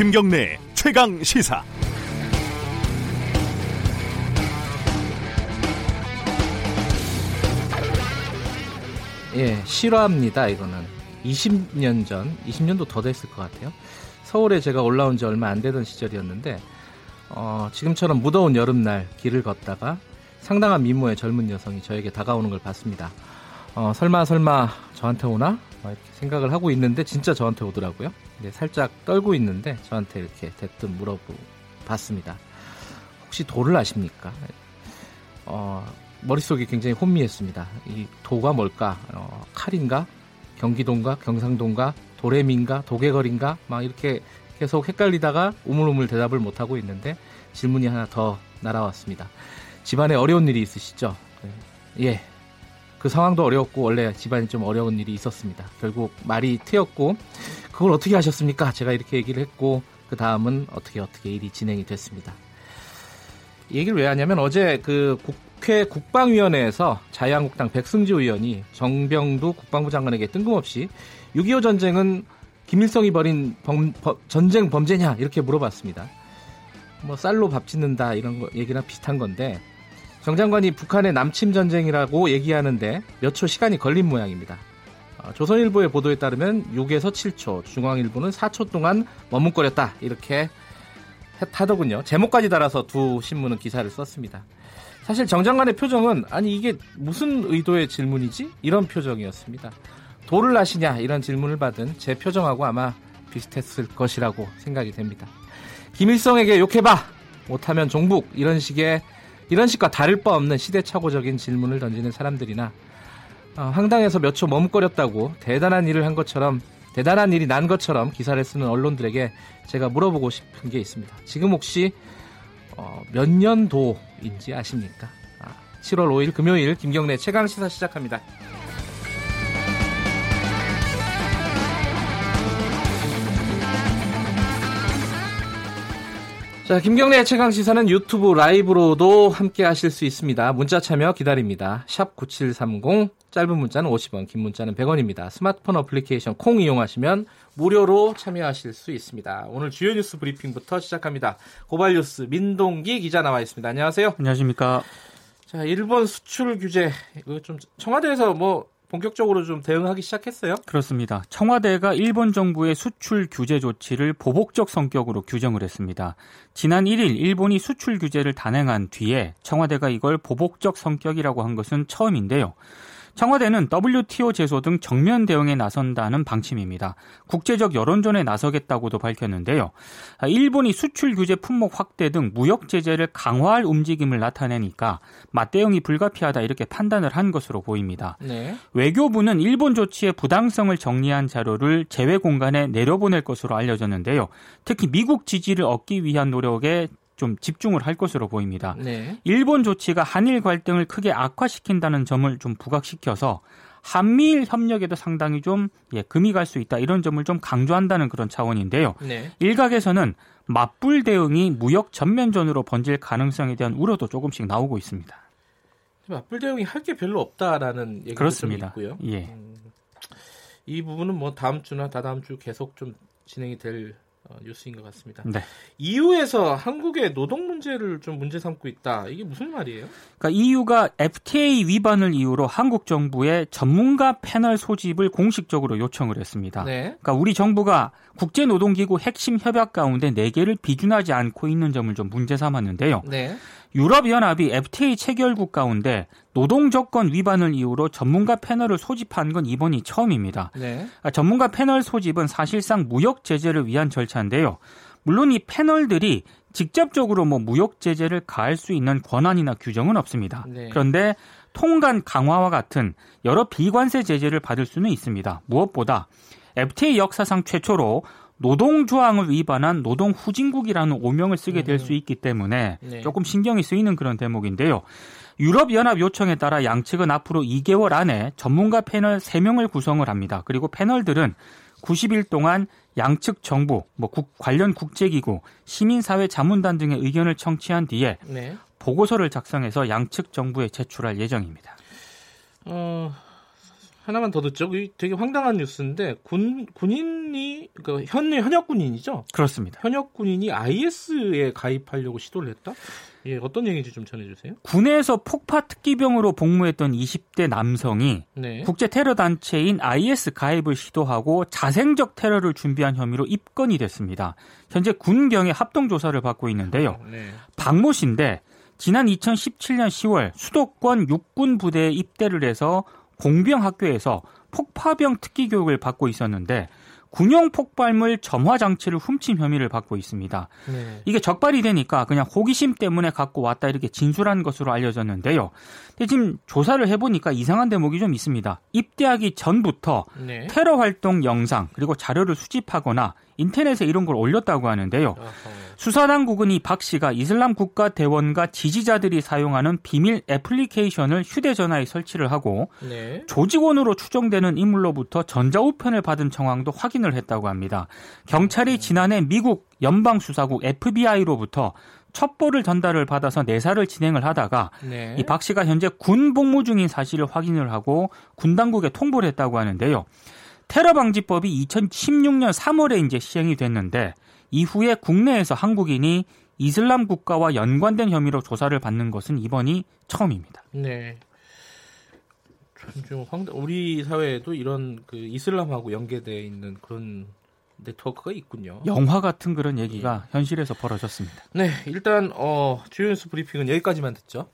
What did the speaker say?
김경래 최강 시사. 예, 실화입니다. 이거는 20년 전, 20년도 더 됐을 것 같아요. 서울에 제가 올라온 지 얼마 안 되던 시절이었는데 어, 지금처럼 무더운 여름날 길을 걷다가 상당한 미모의 젊은 여성이 저에게 다가오는 걸 봤습니다. 어, 설마 설마 저한테 오나? 이렇게 생각을 하고 있는데 진짜 저한테 오더라고요. 네, 살짝 떨고 있는데 저한테 이렇게 대뜸 물어봤습니다. 혹시 도를 아십니까? 어, 머릿속이 굉장히 혼미했습니다. 이 도가 뭘까? 어, 칼인가? 경기도인가? 경상도인가? 도레민가? 도개걸인가? 막 이렇게 계속 헷갈리다가 우물우물 대답을 못하고 있는데 질문이 하나 더 날아왔습니다. 집안에 어려운 일이 있으시죠? 네. 예. 그 상황도 어려웠고 원래 집안이 좀 어려운 일이 있었습니다. 결국 말이 트였고 그걸 어떻게 하셨습니까? 제가 이렇게 얘기를 했고 그 다음은 어떻게 어떻게 일이 진행이 됐습니다. 이 얘기를 왜 하냐면 어제 그 국회 국방위원회에서 자유한국당 백승주 의원이 정병두 국방부 장관에게 뜬금없이 6.25 전쟁은 김일성이 벌인 범, 범, 전쟁 범죄냐 이렇게 물어봤습니다. 뭐 쌀로 밥 짓는다 이런 거 얘기랑 비슷한 건데 정 장관이 북한의 남침 전쟁이라고 얘기하는데 몇 초 시간이 걸린 모양입니다. 어, 조선일보의 보도에 따르면 6에서 7초, 중앙일보는 4초 동안 머뭇거렸다 이렇게 하더군요. 제목까지 달아서 두 신문은 기사를 썼습니다. 사실 정 장관의 표정은 아니 이게 무슨 의도의 질문이지? 이런 표정이었습니다. 도를 아시냐 이런 질문을 받은 제 표정하고 아마 비슷했을 것이라고 생각이 됩니다. 김일성에게 욕해봐 못하면 종북 이런 식의 이런 식과 다를 바 없는 시대착오적인 질문을 던지는 사람들이나 어, 황당해서 몇 초 머뭇거렸다고 대단한 일을 한 것처럼 대단한 일이 난 것처럼 기사를 쓰는 언론들에게 제가 물어보고 싶은 게 있습니다. 지금 혹시 어, 몇 년도인지 아십니까? 아, 7월 5일 금요일 김경래 최강 시사 시작합니다. 자, 김경래 최강 시사는 유튜브 라이브로도 함께 하실 수 있습니다. 문자 참여 기다립니다. 샵 9730 짧은 문자는 50원, 긴 문자는 100원입니다. 스마트폰 어플리케이션 콩 이용하시면 무료로 참여하실 수 있습니다. 오늘 주요 뉴스 브리핑부터 시작합니다. 고발 뉴스 민동기 기자 나와 있습니다. 안녕하세요. 안녕하십니까. 자, 일본 수출 규제 이거 좀 청와대에서 뭐 본격적으로 좀 대응하기 시작했어요? 그렇습니다. 청와대가 일본 정부의 수출 규제 조치를 보복적 성격으로 규정을 했습니다. 지난 1일 일본이 수출 규제를 단행한 뒤에 청와대가 이걸 보복적 성격이라고 한 것은 처음인데요. 청와대는 WTO 제소 등 정면 대응에 나선다는 방침입니다. 국제적 여론전에 나서겠다고도 밝혔는데요. 일본이 수출 규제 품목 확대 등 무역 제재를 강화할 움직임을 나타내니까 맞대응이 불가피하다 이렇게 판단을 한 것으로 보입니다. 네. 외교부는 일본 조치의 부당성을 정리한 자료를 제외 공간에 내려보낼 것으로 알려졌는데요. 특히 미국 지지를 얻기 위한 노력에 좀 집중을 할 것으로 보입니다. 네. 일본 조치가 한일 갈등을 크게 악화시킨다는 점을 좀 부각시켜서 한미일 협력에도 상당히 좀 예, 금이 갈 수 있다 이런 점을 좀 강조한다는 그런 차원인데요. 네. 일각에서는 맞불 대응이 무역 전면전으로 번질 가능성에 대한 우려도 조금씩 나오고 있습니다. 맞불 대응이 할 게 별로 없다라는 얘기도 그렇습니다. 있고요. 예. 음, 이 부분은 뭐 다음 주나 다다음 주 계속 좀 진행이 될 어, 뉴스인 것 같습니다. 네. EU에서 한국의 노동 문제를 좀 문제 삼고 있다. 이게 무슨 말이에요? 그러니까 EU가 FTA 위반을 이유로 한국 정부의 전문가 패널 소집을 공식적으로 요청을 했습니다. 네. 그러니까 우리 정부가 국제 노동기구 핵심 협약 가운데 4개를 비준하지 않고 있는 점을 좀 문제 삼았는데요. 네. 유럽연합이 FTA 체결국 가운데 노동 조건 위반을 이유로 전문가 패널을 소집한 건 이번이 처음입니다. 네. 아, 전문가 패널 소집은 사실상 무역 제재를 위한 절차인데요. 물론 이 패널들이 직접적으로 뭐 무역 제재를 가할 수 있는 권한이나 규정은 없습니다. 네. 그런데 통관 강화와 같은 여러 비관세 제재를 받을 수는 있습니다. 무엇보다 FTA 역사상 최초로 노동 조항을 위반한 노동 후진국이라는 오명을 쓰게 될 수 있기 때문에 네. 조금 신경이 쓰이는 그런 대목인데요. 유럽연합 요청에 따라 양측은 앞으로 2개월 안에 전문가 패널 3명을 구성을 합니다. 그리고 패널들은 90일 동안 양측 정부, 뭐 국, 관련 국제기구, 시민사회 자문단 등의 의견을 청취한 뒤에 네. 보고서를 작성해서 양측 정부에 제출할 예정입니다. 어, 하나만 더 듣죠. 되게 황당한 뉴스인데 군 군인이 그러니까 현 현역 군인이죠. 그렇습니다. 현역 군인이 IS에 가입하려고 시도를 했다. 예, 어떤 얘기인지 좀 전해주세요. 군에서 폭파 특기병으로 복무했던 20대 남성이 네. 국제 테러 단체인 IS 가입을 시도하고 자생적 테러를 준비한 혐의로 입건이 됐습니다. 현재 군경의 합동 조사를 받고 있는데요. 아, 네. 박모 씨인데 지난 2017년 10월 수도권 육군 부대에 입대를 해서 공병 학교에서 폭파병 특기 교육을 받고 있었는데 군용 폭발물 점화 장치를 훔친 혐의를 받고 있습니다. 네. 이게 적발이 되니까 그냥 호기심 때문에 갖고 왔다 이렇게 진술한 것으로 알려졌는데요. 근데 지금 조사를 해보니까 이상한 대목이 좀 있습니다. 입대하기 전부터 네. 테러 활동 영상 그리고 자료를 수집하거나 인터넷에 이런 걸 올렸다고 하는데요. 수사당국은 이 박 씨가 이슬람 국가 대원과 지지자들이 사용하는 비밀 애플리케이션을 휴대전화에 설치를 하고 네. 조직원으로 추정되는 인물로부터 전자우편을 받은 정황도 확인을 했다고 합니다. 경찰이 지난해 미국 연방수사국 FBI로부터 첩보를 전달을 받아서 내사를 진행을 하다가 네. 이박 씨가 현재 군 복무 중인 사실을 확인을 하고 군 당국에 통보를 했다고 하는데요. 테러 방지법이 2016년 3월에 이제 시행이 됐는데 이후에 국내에서 한국인이 이슬람 국가와 연관된 혐의로 조사를 받는 것은 이번이 처음입니다. 네. 좀 황당. 우리 사회에도 이런 그 이슬람하고 연계되어 있는 그런 네트워크가 있군요. 영화 같은 그런 얘기가 예. 현실에서 벌어졌습니다. 네, 일단 어, 주요 뉴스 브리핑은 여기까지만 듣죠.